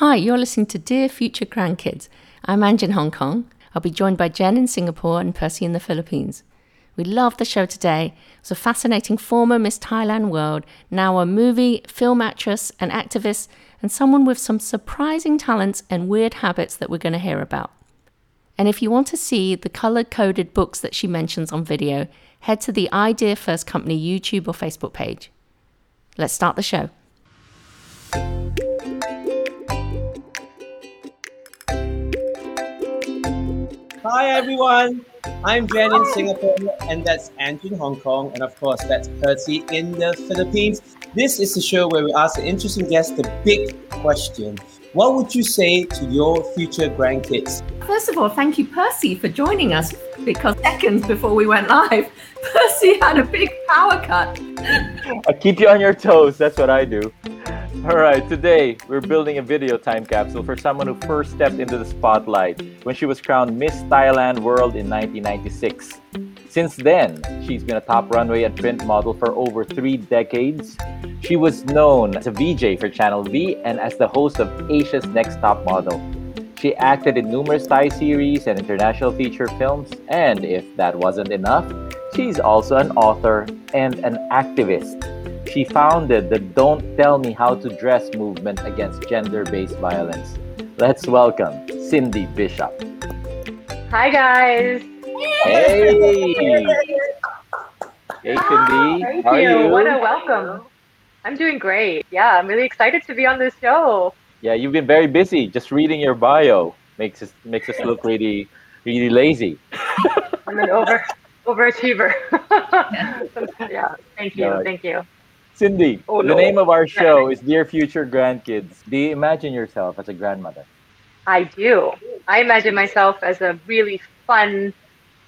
Hi, you're listening to Dear Future Grandkids. I'm Ange in Hong Kong. I'll be joined by Jen in Singapore and Percy in the Philippines. We love the show today. It's a fascinating former Miss Thailand world, now a movie, film actress, an activist, and someone with some surprising talents and weird habits that we're going to hear about. And if you want to see the color coded books that she mentions on video, head to the Idea First Company YouTube or Facebook page. Let's start the show. Hi everyone, I'm Jen in Singapore, and that's Andrew in Hong Kong, and of course that's Percy in the Philippines. This is the show where we ask an interesting guest the big question: What would you say to your future grandkids? First of all, thank you, Percy, for joining us because seconds before we went live, Percy had a big power cut. I keep you on your toes. That's what I do. All right, today we're building a video time capsule for someone who first stepped into the spotlight when she was crowned Miss Thailand World in 1996. Since then, she's been a top runway and print model for over three decades. She was known as a VJ for Channel V and as the host of Asia's Next Top Model. She acted in numerous Thai series and international feature films, and if that wasn't enough, she's also an author and an activist. She founded the Don't Tell Me How to Dress movement against gender based violence. Let's welcome Cindy Bishop. Hi, guys. Hey! Hey, Cindy. Thank How are you. you? What a welcome. I'm doing great. Yeah, I'm really excited to be on this show. Yeah, you've been very busy. Just reading your bio makes us makes us look really really lazy. I'm an over overachiever. yeah, thank you. Thank you. Cindy, Oh, the name of our show is Dear Future Grandkids. Do you imagine yourself as a grandmother? I do. I imagine myself as a really fun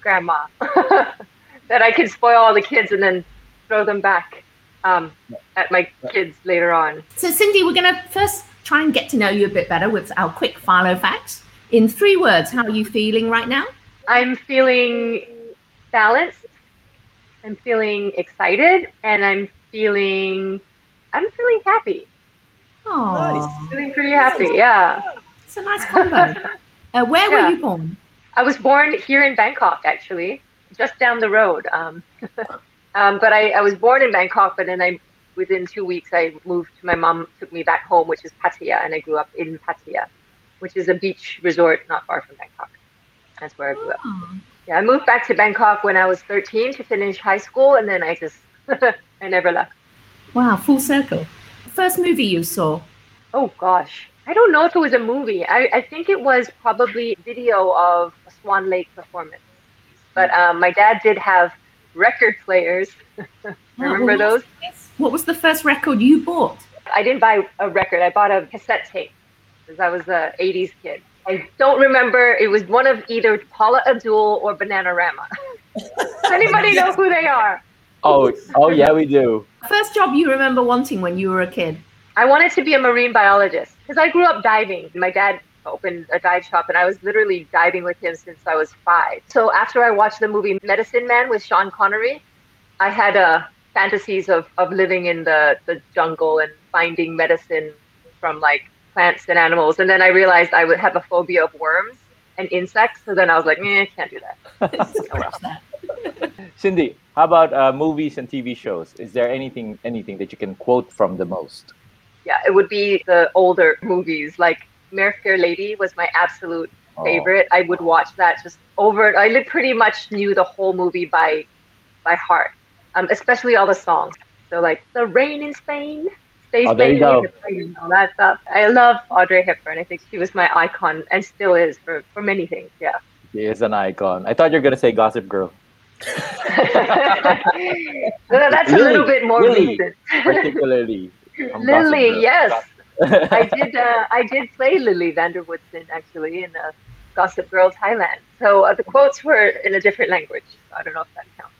grandma that I can spoil all the kids and then throw them back um, at my kids later on. So, Cindy, we're going to first try and get to know you a bit better with our quick follow facts. In three words, how are you feeling right now? I'm feeling balanced. I'm feeling excited, and I'm feeling I'm feeling happy. Oh, Feeling pretty happy. Yeah. it's a nice combo. Uh, where Yeah. were you born? I was born here in Bangkok, actually, just down the road. Um, um, but I, I was born in Bangkok, but then I within two weeks I moved. My mom took me back home, which is Pattaya, and I grew up in Pattaya, which is a beach resort not far from Bangkok. That's where I grew up. Oh, Yeah, I moved back to Bangkok when I was 13 to finish high school, and then I just I never left. wow, full circle. First movie you saw? Oh gosh, I don't know if it was a movie. I, I think it was probably video of a Swan Lake performance. But um, my dad did have record players. Remember Oh, those? What was the first record you bought? I didn't buy a record. I bought a cassette tape because I was a 80s kid. I don't remember. It was one of either Paula Abdul or Bananarama. Does anybody know who they are? Oh, oh yeah, we do. First job you remember wanting when you were a kid? I wanted to be a marine biologist because I grew up diving. My dad opened a dive shop and I was literally diving with him since I was five. So after I watched the movie Medicine Man with Sean Connery, I had uh, fantasies of, of living in the, the jungle and finding medicine from like plants and animals. And then I realized I would have a phobia of worms and insects. So then I was like, eh, can't do that. Cindy, how about uh, movies and TV shows? Is there anything anything that you can quote from the most? Yeah, it would be the older movies. Like My Fair Lady was my absolute Oh, favorite. I would watch that just over. I pretty much knew the whole movie by by heart, um, especially all the songs. So like the rain in Spain, stay Oh, there you go. all that stuff. I love Audrey Hepburn. I think she was my icon and still is for for many things. Yeah. She is an icon. I thought you were gonna say Gossip Girl, That's a little bit more Lily. recent. particularly. Lily, yes. I did. Uh, I did play Lily van der Woodsen actually in uh, Gossip Girl Thailand. So uh, the quotes were in a different language. So I don't know if that counts.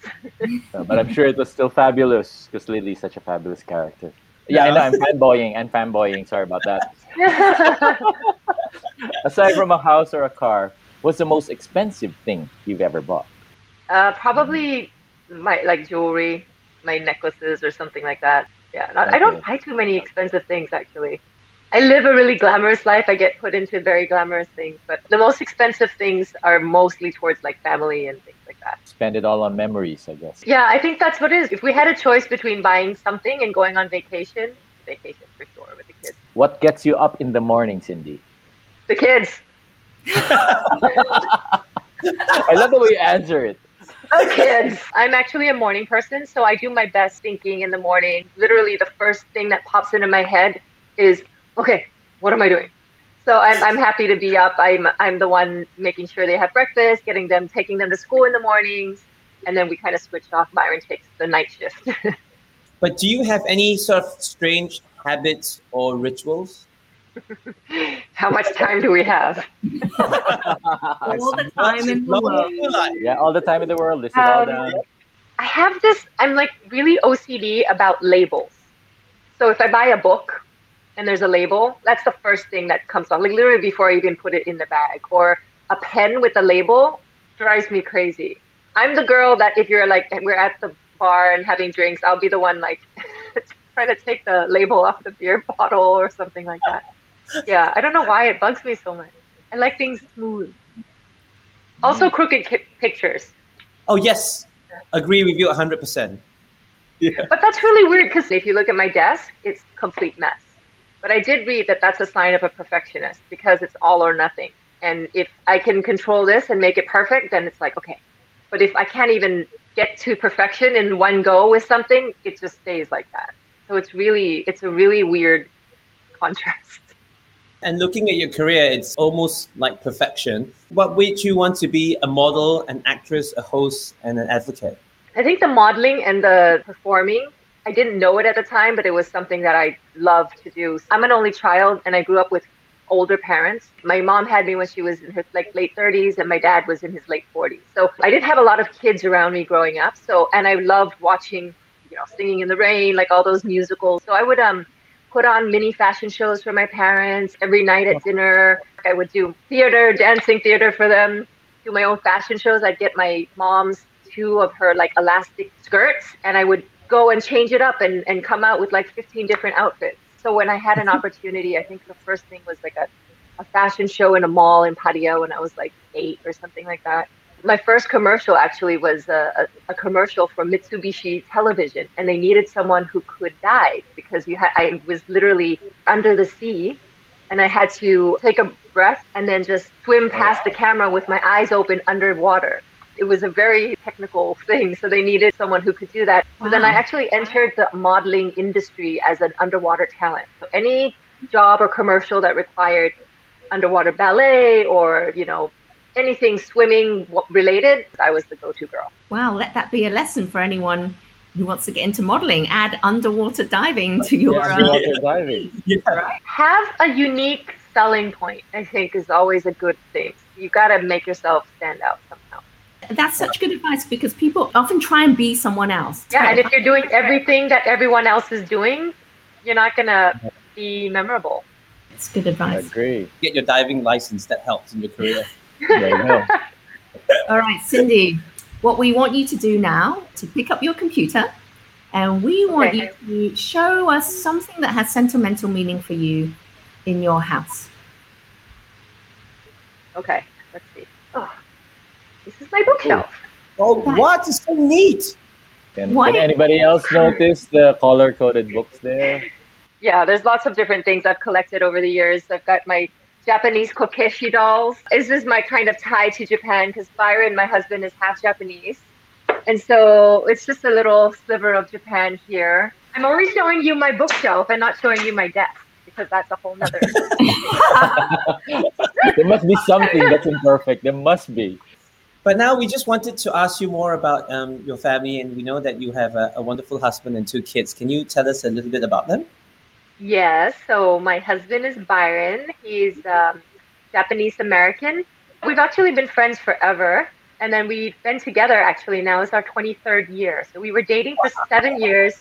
Uh, but I'm sure it was still fabulous because Lily's such a fabulous character. Yeah, I know. I'm fanboying. I'm fanboying. Sorry about that. Aside from a house or a car, what's the most expensive thing you've ever bought? Uh, probably my like jewelry, my necklaces or something like that. Yeah, not, I don't buy too many expensive things actually. I live a really glamorous life. I get put into very glamorous things, but the most expensive things are mostly towards like family and things like that. Spend it all on memories, I guess. Yeah, I think that's what it is. If we had a choice between buying something and going on vacation, vacation for sure with the kids. What gets you up in the morning, Cindy? The kids. I love the way you answer it. Kids. I'm actually a morning person, so I do my best thinking in the morning. Literally, the first thing that pops into my head is, okay, what am I doing? So I'm, I'm happy to be up. I'm, I'm the one making sure they have breakfast, getting them, taking them to school in the mornings, and then we kind of switch off. Byron takes the night shift. But do you have any sort of strange habits or rituals? How much time do we have? All the time in the world. as you like. Yeah, all the time in the world. List it all Um, down. I have this, I'm like really OCD about labels. So if I buy a book and there's a label, that's the first thing that comes on, like literally before I even put it in the bag. Or a pen with a label drives me crazy. I'm the girl that if you're like, we're at the bar and having drinks, I'll be the one like trying to take the label off the beer bottle or something like that. Yeah, I don't know why it bugs me so much. I like things smooth. Also, mm. crooked ki- pictures. Oh, yes. Agree with you 100%. Yeah. But that's really weird because if you look at my desk, it's complete mess. But I did read that that's a sign of a perfectionist because it's all or nothing. And if I can control this and make it perfect, then it's like, okay. But if I can't even get to perfection in one go with something, it just stays like that. So it's really, it's a really weird contrast. And looking at your career, it's almost like perfection. What made you want to be a model, an actress, a host, and an advocate? I think the modeling and the performing, I didn't know it at the time, but it was something that I loved to do. I'm an only child and I grew up with older parents. My mom had me when she was in her like late 30s and my dad was in his late 40s. So I didn't have a lot of kids around me growing up. So and I loved watching, you know, singing in the rain, like all those musicals. So I would um put on mini fashion shows for my parents every night at dinner. I would do theater, dancing theater for them, do my own fashion shows. I'd get my mom's two of her like elastic skirts and I would go and change it up and, and come out with like 15 different outfits. So when I had an opportunity, I think the first thing was like a, a fashion show in a mall in Pattaya when I was like eight or something like that. My first commercial actually was a, a, a commercial for Mitsubishi Television, and they needed someone who could dive because you had I was literally under the sea, and I had to take a breath and then just swim past the camera with my eyes open underwater. It was a very technical thing, so they needed someone who could do that. So then I actually entered the modeling industry as an underwater talent. So any job or commercial that required underwater ballet or you know anything swimming related, I was the go-to girl. Wow, let that be a lesson for anyone who wants to get into modeling. Add underwater diving to your. Yeah, uh, underwater diving. Yeah. Have a unique selling point. I think is always a good thing. You got to make yourself stand out somehow. that's such good advice because people often try and be someone else. Yeah, and if you're doing everything that everyone else is doing, you're not gonna be memorable. It's good I advice. agree. Get your diving license. That helps in your career. There you go. All right, Cindy, what we want you to do now to pick up your computer and we want Okay. you to show us something that has sentimental meaning for you in your house. Okay, let's see. Oh, this is my bookshelf. Oh, oh what? It's so neat. Can, can anybody else notice the color coded books there? Yeah, there's lots of different things I've collected over the years. I've got my Japanese kokeshi dolls. This is my kind of tie to Japan because Byron, my husband, is half Japanese. And so it's just a little sliver of Japan here. I'm only showing you my bookshelf and not showing you my desk because that's a whole nother. There must be something that's imperfect. There must be. But now we just wanted to ask you more about um, your family, and we know that you have a, a wonderful husband and two kids. Can you tell us a little bit about them? Yes. So my husband is Byron. He's um, Japanese American. We've actually been friends forever. And then we've been together actually now is our 23rd year. So we were dating for seven years.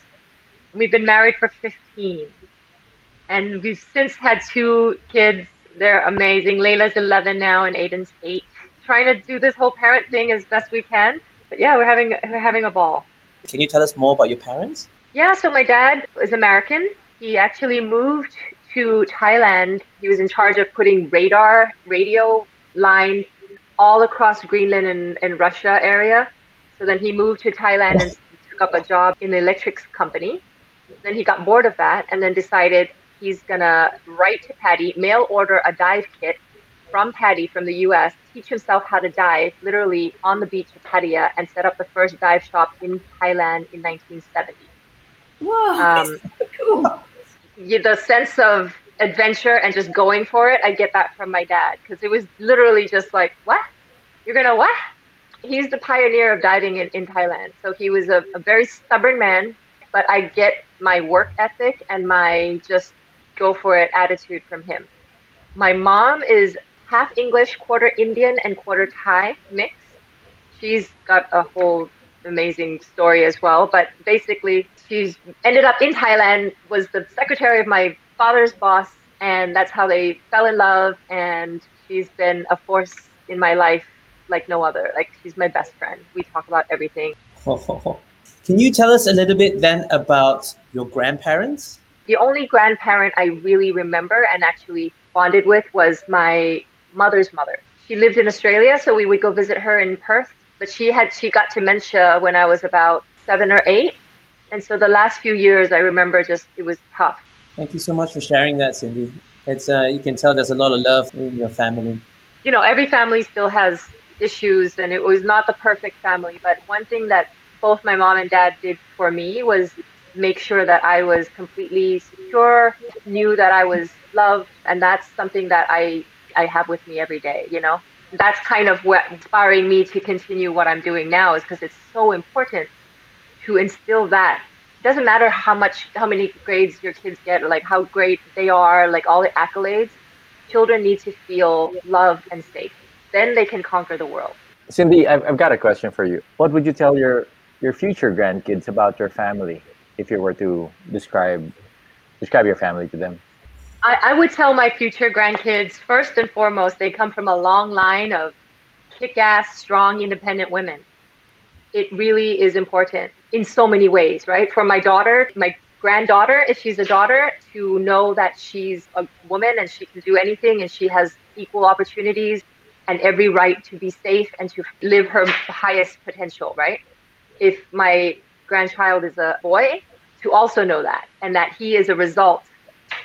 We've been married for 15. And we've since had two kids. They're amazing. Layla's 11 now and Aiden's 8. Trying to do this whole parent thing as best we can. But yeah, we're having we're having a ball. Can you tell us more about your parents? Yeah, so my dad is American. He actually moved to Thailand. He was in charge of putting radar, radio line all across Greenland and, and Russia area. So then he moved to Thailand and took up a job in the electrics company. Then he got bored of that and then decided he's gonna write to PADI, mail order a dive kit from PADI from the US, teach himself how to dive literally on the beach of Pattaya and set up the first dive shop in Thailand in 1970. Whoa, Um, cool. The sense of adventure and just going for it, I get that from my dad because it was literally just like, what? You're gonna what? He's the pioneer of diving in, in Thailand. So he was a, a very stubborn man, but I get my work ethic and my just go for it attitude from him. My mom is half English, quarter Indian, and quarter Thai mix. She's got a whole amazing story as well. But basically, she's ended up in Thailand, was the secretary of my father's boss, and that's how they fell in love. And she's been a force in my life like no other. Like she's my best friend. We talk about everything. Can you tell us a little bit then about your grandparents? The only grandparent I really remember and actually bonded with was my mother's mother. She lived in Australia, so we would go visit her in Perth. But she had she got dementia when I was about seven or eight, and so the last few years I remember just it was tough. Thank you so much for sharing that, Cindy. It's uh, you can tell there's a lot of love in your family. You know, every family still has issues, and it was not the perfect family. But one thing that both my mom and dad did for me was make sure that I was completely secure, knew that I was loved, and that's something that I I have with me every day. You know, that's kind of what inspiring me to continue what I'm doing now is because it's so important to instill that. It doesn't matter how much, how many grades your kids get, like how great they are, like all the accolades. Children need to feel loved and safe. Then they can conquer the world. Cindy, I've, I've got a question for you. What would you tell your your future grandkids about your family if you were to describe describe your family to them? I, I would tell my future grandkids first and foremost, they come from a long line of kick ass, strong, independent women. It really is important in so many ways, right? For my daughter, my granddaughter, if she's a daughter, to know that she's a woman and she can do anything and she has equal opportunities and every right to be safe and to live her highest potential, right? If my grandchild is a boy, to also know that and that he is a result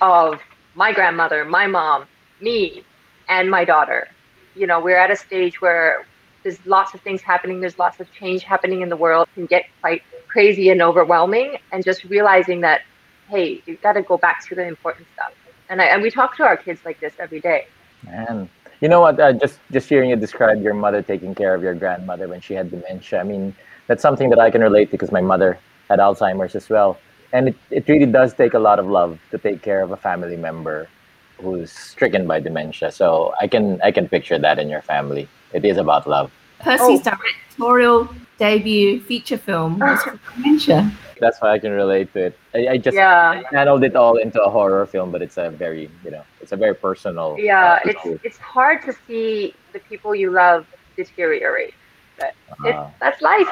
of my grandmother, my mom, me, and my daughter. You know, we're at a stage where there's lots of things happening, there's lots of change happening in the world, can get quite crazy and overwhelming, and just realizing that, hey, you've got to go back to the important stuff. And, I, and we talk to our kids like this every day. Man, you know what? Uh, just just hearing you describe your mother taking care of your grandmother when she had dementia. I mean, that's something that I can relate to because my mother had Alzheimer's as well, and it, it really does take a lot of love to take care of a family member who's stricken by dementia. So I can I can picture that in your family. It is about love. Percy's Oh. directorial debut feature film was Dementia. That's why I can relate to it. I, I just yeah, channeled it all into a horror film, but it's a very you know it's a very personal. yeah. uh, It's issue. it's hard to see the people you love deteriorate, but it, Uh, that's life.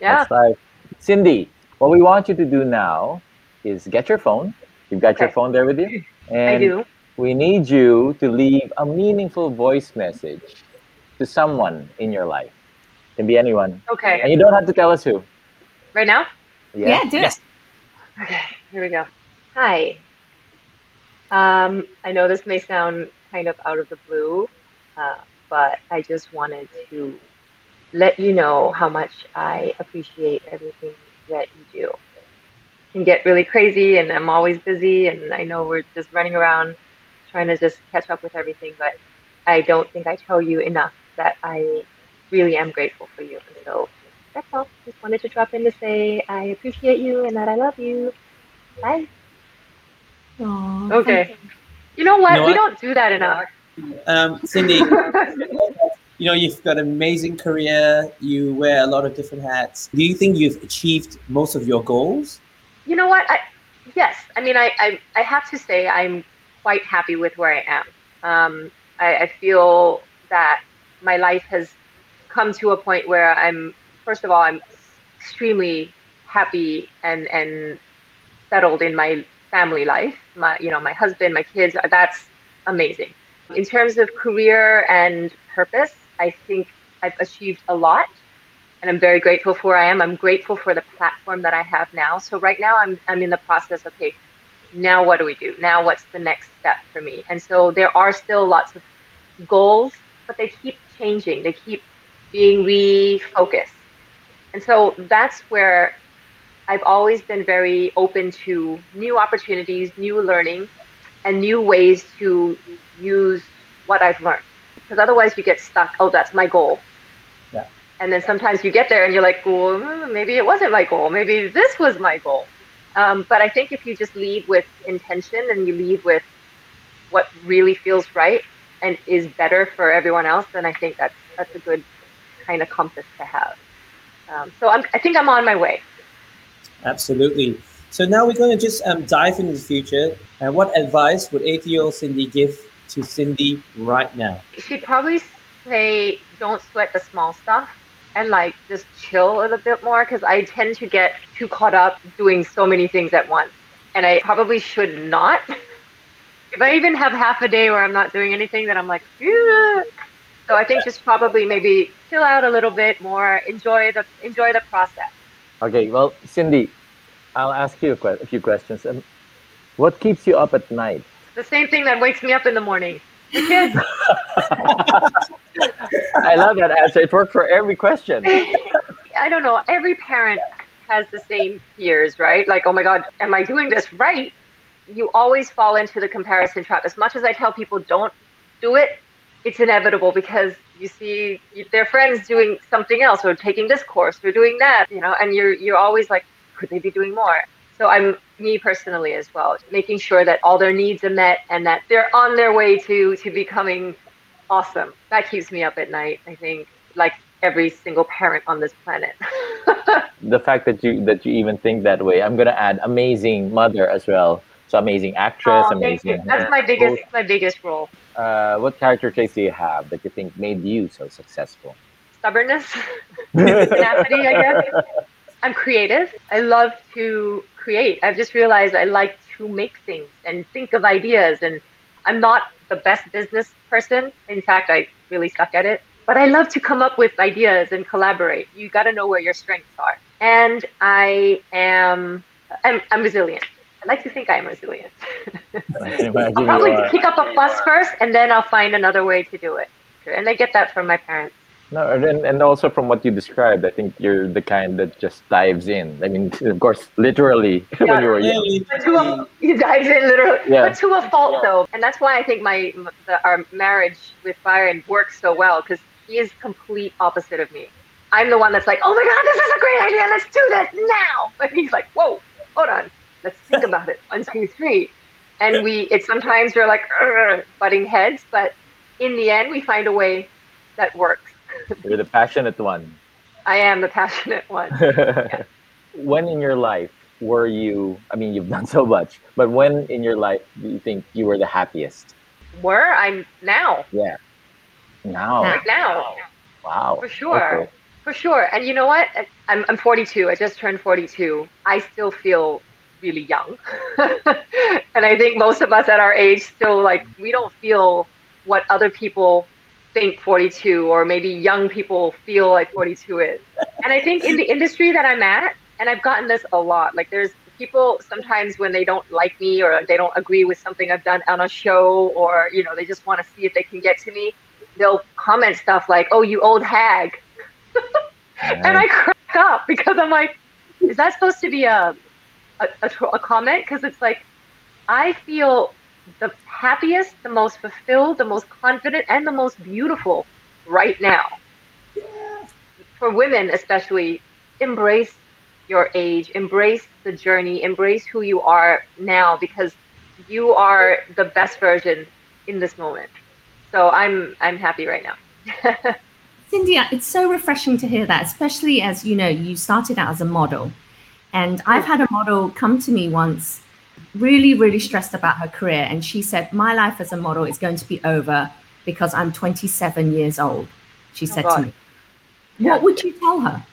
Yeah. That's life. Cindy, what we want you to do now is get your phone. You've got your phone there with you, and I do. we need you to leave a meaningful voice message to someone in your life. Can be anyone, Okay. and you don't have to tell us who. Right now? Yeah, do Yes. Okay, here we go. Hi. Um, I know this may sound kind of out of the blue, uh, but I just wanted to let you know how much I appreciate everything that you do. It can get really crazy, and I'm always busy, and I know we're just running around trying to just catch up with everything, but I don't think I tell you enough that I really am grateful for you. And so that's all. Just wanted to drop in to say I appreciate you and that I love you. Bye. Aw, Okay. you. You know what? You know we what? don't do that enough. Um, Cindy, you know you've got an amazing career. You wear a lot of different hats. Do you think you've achieved most of your goals? you know what? I, yes. I mean, I, I, I have to say I'm quite happy with where I am. Um, I, I feel that my life has come to a point where I'm, first of all, I'm extremely happy and, and settled in my family life. My, you know, my husband, my kids. That's amazing. In terms of career and purpose, I think I've achieved a lot, and I'm very grateful for where I am. I'm grateful for the platform that I have now. So right now, I'm I'm in the process. Okay, now what do we do? Now what's the next step for me? And so there are still lots of goals, but they keep changing. They keep being refocused. And so that's where I've always been very open to new opportunities, new learning, and new ways to use what I've learned. Because otherwise, you get stuck. Oh, that's my goal. Yeah. And then sometimes you get there and you're like, well, maybe it wasn't my goal. Maybe this was my goal. Um, but I think if you just lead with intention and you lead with what really feels right and is better for everyone else, then I think that's that's a good kind of compass to have. Um, so I'm, I think I'm on my way. Absolutely. So now we're going to just um, dive into the future. And what advice would 80 year old Cindy give to Cindy right now? She'd probably say, don't sweat the small stuff and like just chill a little bit more because I tend to get too caught up doing so many things at once. And I probably should not. if I even have half a day where I'm not doing anything, then I'm like, so I think just probably maybe chill out a little bit more, enjoy the enjoy the process. Okay, well, Cindy, I'll ask you a, que- a few questions. Um, what keeps you up at night? The same thing that wakes me up in the morning. The kids. I love that answer. It worked for every question. I don't know. Every parent has the same fears, right? Like, oh my God, am I doing this right? You always fall into the comparison trap. As much as I tell people don't do it, it's inevitable because you see their friends doing something else or taking this course or doing that, you know, and you're you're always like, could they be doing more? So I'm me personally as well, making sure that all their needs are met and that they're on their way to to becoming awesome. That keeps me up at night. I think like every single parent on this planet. the fact that you that you even think that way, I'm gonna add amazing mother as well. So amazing actress, Oh, amazing. That's my biggest my biggest role. Uh, what character traits do you have that you think made you so successful? Stubbornness, tenacity, I guess. I'm creative. I love to create. I've just realized I like to make things and think of ideas. And I'm not the best business person. In fact, I really suck at it. But I love to come up with ideas and collaborate. You got to know where your strengths are. And I am, I'm, I'm resilient. I like to think I'm resilient. I can imagine I'll you probably pick up a bus first, and then I'll find another way to do it. And I get that from my parents. No, and and also from what you described, I think you're the kind that just dives in. I mean, of course, literally when you were young. Really, But to a, you dive in literally, Yeah. but to a fault though, and that's why I think my the, our marriage with Byron works so well because he is complete opposite of me. I'm the one that's like, oh my god, this is a great idea, let's do this now. and he's like, whoa, hold on, let's think about it. One, two, three, and we. It sometimes we're like "Ugh," butting heads, but in the end, we find a way that works. You're the passionate one. I am the passionate one. when in your life were you? I mean, you've done so much, but when in your life do you think you were the happiest? Where I'm now, Yeah. Now. right now. Wow. For sure. Okay. For sure. And you know what? I'm, I'm 42. I just turned 42. I still feel really young. and I think most of us at our age still like, we don't feel what other people think 42 or maybe young people feel like 42 is. And I think in the industry that I'm at, and I've gotten this a lot, like there's people sometimes when they don't like me or they don't agree with something I've done on a show or, you know, they just want to see if they can get to me, they'll comment stuff like, oh, you old hag. And I crack up because I'm like, is that supposed to be a a, a, a comment? Because it's like, I feel the happiest, the most fulfilled, the most confident, and the most beautiful right now. For women, especially, embrace your age, embrace the journey, embrace who you are now because you are the best version in this moment. So I'm I'm happy right now. Cindy, it's so refreshing to hear that, especially as you know, you started out as a model. And I've had a model come to me once, really, really stressed about her career. And she said, My life as a model is going to be over because I'm 27 years old. She oh, said to me, What would you tell her?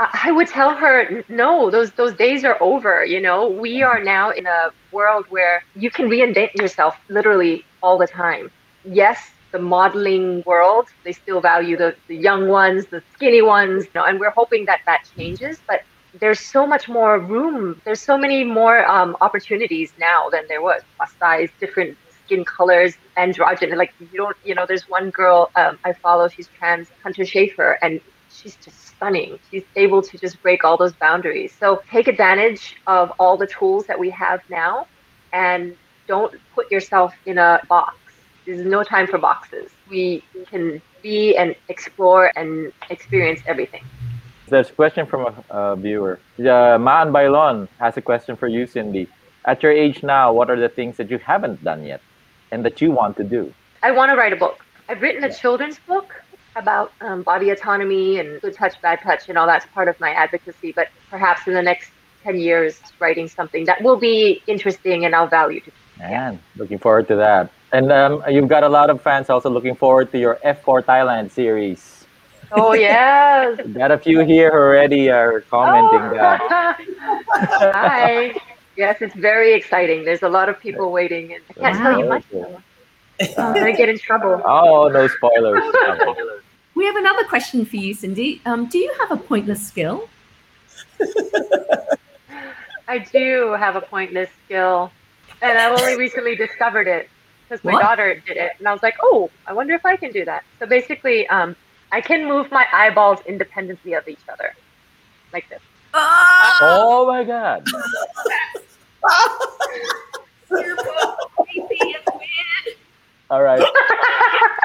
I would tell her, no, those those days are over. You know, we are now in a world where you can reinvent yourself literally all the time. Yes, the modeling world, they still value the, the young ones, the skinny ones, you know, and we're hoping that that changes. But there's so much more room. There's so many more um, opportunities now than there was. Plus size, different skin colors, androgen. Like you don't, you know, there's one girl um, I follow. She's trans, Hunter Schafer, and she's just stunning. She's able to just break all those boundaries. So take advantage of all the tools that we have now, and don't put yourself in a box. There's no time for boxes. We can be and explore and experience everything. There's a question from a, a viewer. Uh, Maan Bailon has a question for you, Cindy. At your age now, what are the things that you haven't done yet and that you want to do? I want to write a book. I've written a children's book about um, body autonomy and good touch, bad touch, and all that's part of my advocacy. But perhaps in the next 10 years, writing something that will be interesting and I'll value. To Maan, looking forward to that. And um, you've got a lot of fans also looking forward to your F4 Thailand series. Oh yes. Got a few here already are commenting oh. that. Hi. Yes, it's very exciting. There's a lot of people waiting, and I can't wow. tell you much. I'm gonna get in trouble. Oh, no spoilers. we have another question for you, Cindy. Um, do you have a pointless skill? I do have a pointless skill, and I've only recently discovered it because my what? daughter did it, and I was like, "Oh, I wonder if I can do that." So basically, um, I can move my eyeballs independently of each other, like this. Oh, oh my god! All right.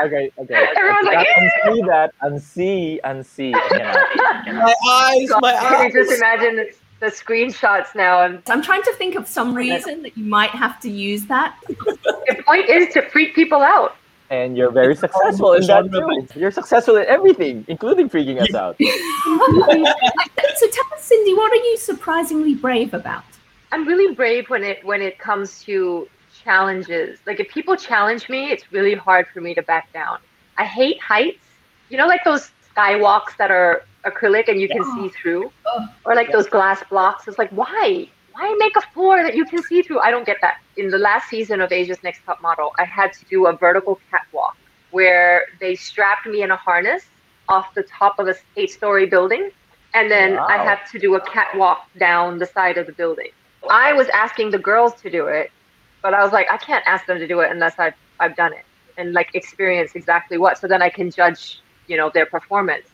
Okay. Okay. Everyone's like, unsee that. Unsee. Unsee. my eyes. My eyes. Can you just imagine the screenshots now? And I'm trying to think of some reason that you might have to use that. the point is to freak people out and you're very successful in that too. You're successful in everything, including freaking us out. so tell us, Cindy, what are you surprisingly brave about? I'm really brave when it when it comes to challenges. Like if people challenge me, it's really hard for me to back down. I hate heights. You know, like those skywalks that are acrylic and you can see through, oh. or like those glass blocks. It's like why? Why make a floor that you can see through? I don't get that. In the last season of Asia's Next Top Model, I had to do a vertical catwalk where they strapped me in a harness off the top of a eight story building. And then wow. I had to do a catwalk down the side of the building. I was asking the girls to do it, but I was like, I can't ask them to do it unless I've, I've done it and like experience exactly what. So then I can judge, you know, their performance.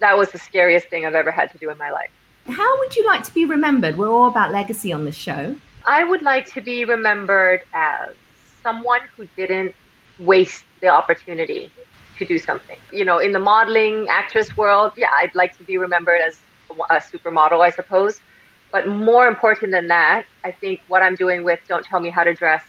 That was the scariest thing I've ever had to do in my life. How would you like to be remembered? We're all about legacy on this show. I would like to be remembered as someone who didn't waste the opportunity to do something. You know, in the modeling actress world, yeah, I'd like to be remembered as a supermodel, I suppose. But more important than that, I think what I'm doing with Don't Tell Me How to Dress,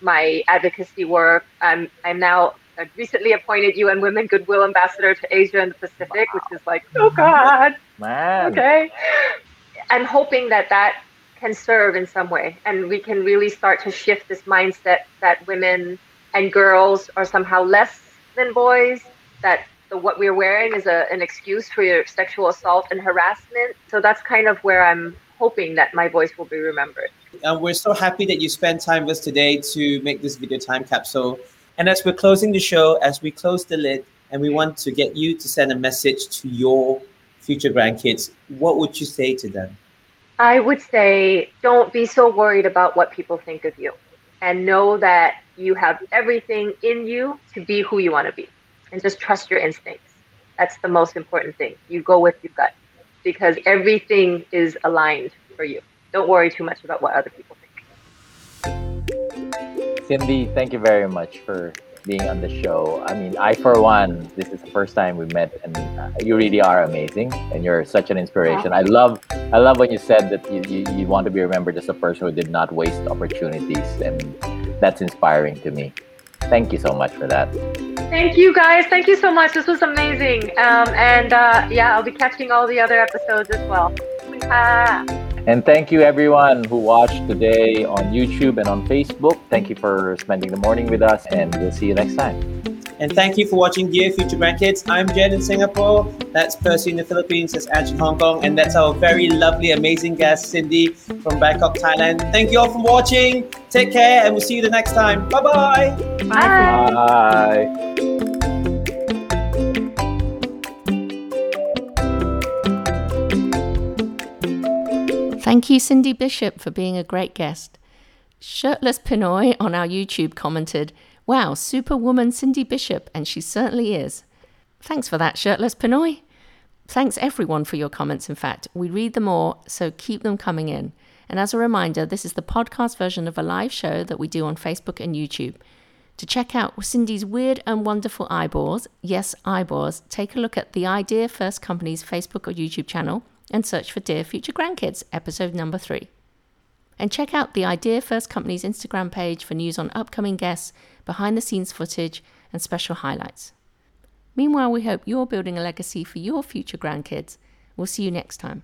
my advocacy work, I'm I'm now recently appointed UN Women Goodwill Ambassador to Asia and the Pacific, wow. which is like, oh God. Man. Okay. I'm hoping that that can serve in some way and we can really start to shift this mindset that women and girls are somehow less than boys, that the, what we're wearing is a, an excuse for your sexual assault and harassment. So that's kind of where I'm hoping that my voice will be remembered. And we're so happy that you spent time with us today to make this video time capsule. And as we're closing the show, as we close the lid, and we want to get you to send a message to your future grandkids, what would you say to them? I would say don't be so worried about what people think of you and know that you have everything in you to be who you want to be and just trust your instincts. That's the most important thing. You go with your gut because everything is aligned for you. Don't worry too much about what other people think. Cindy, thank you very much for being on the show. I mean, I for one, this is the first time we met, and uh, you really are amazing, and you're such an inspiration. I love, I love when you said that you, you, you want to be remembered as a person who did not waste opportunities, and that's inspiring to me. Thank you so much for that. Thank you, guys. Thank you so much. This was amazing. Um, and uh, yeah, I'll be catching all the other episodes as well. Uh, and thank you everyone who watched today on YouTube and on Facebook. Thank you for spending the morning with us, and we'll see you next time. And thank you for watching Dear Future Grandkids. I'm Jen in Singapore. That's Percy in the Philippines. That's Ange in Hong Kong. And that's our very lovely, amazing guest, Cindy from Bangkok, Thailand. Thank you all for watching. Take care, and we'll see you the next time. Bye-bye. Bye. Bye. Thank you, Cindy Bishop, for being a great guest. Shirtless Pinoy on our YouTube commented, Wow, superwoman Cindy Bishop, and she certainly is. Thanks for that, Shirtless Pinoy. Thanks everyone for your comments, in fact. We read them all, so keep them coming in. And as a reminder, this is the podcast version of a live show that we do on Facebook and YouTube. To check out Cindy's weird and wonderful eyeballs, yes, eyeballs, take a look at the Idea First Company's Facebook or YouTube channel and search for Dear Future Grandkids, episode number three. And check out the Idea First Company's Instagram page for news on upcoming guests, behind the scenes footage, and special highlights. Meanwhile, we hope you're building a legacy for your future grandkids. We'll see you next time.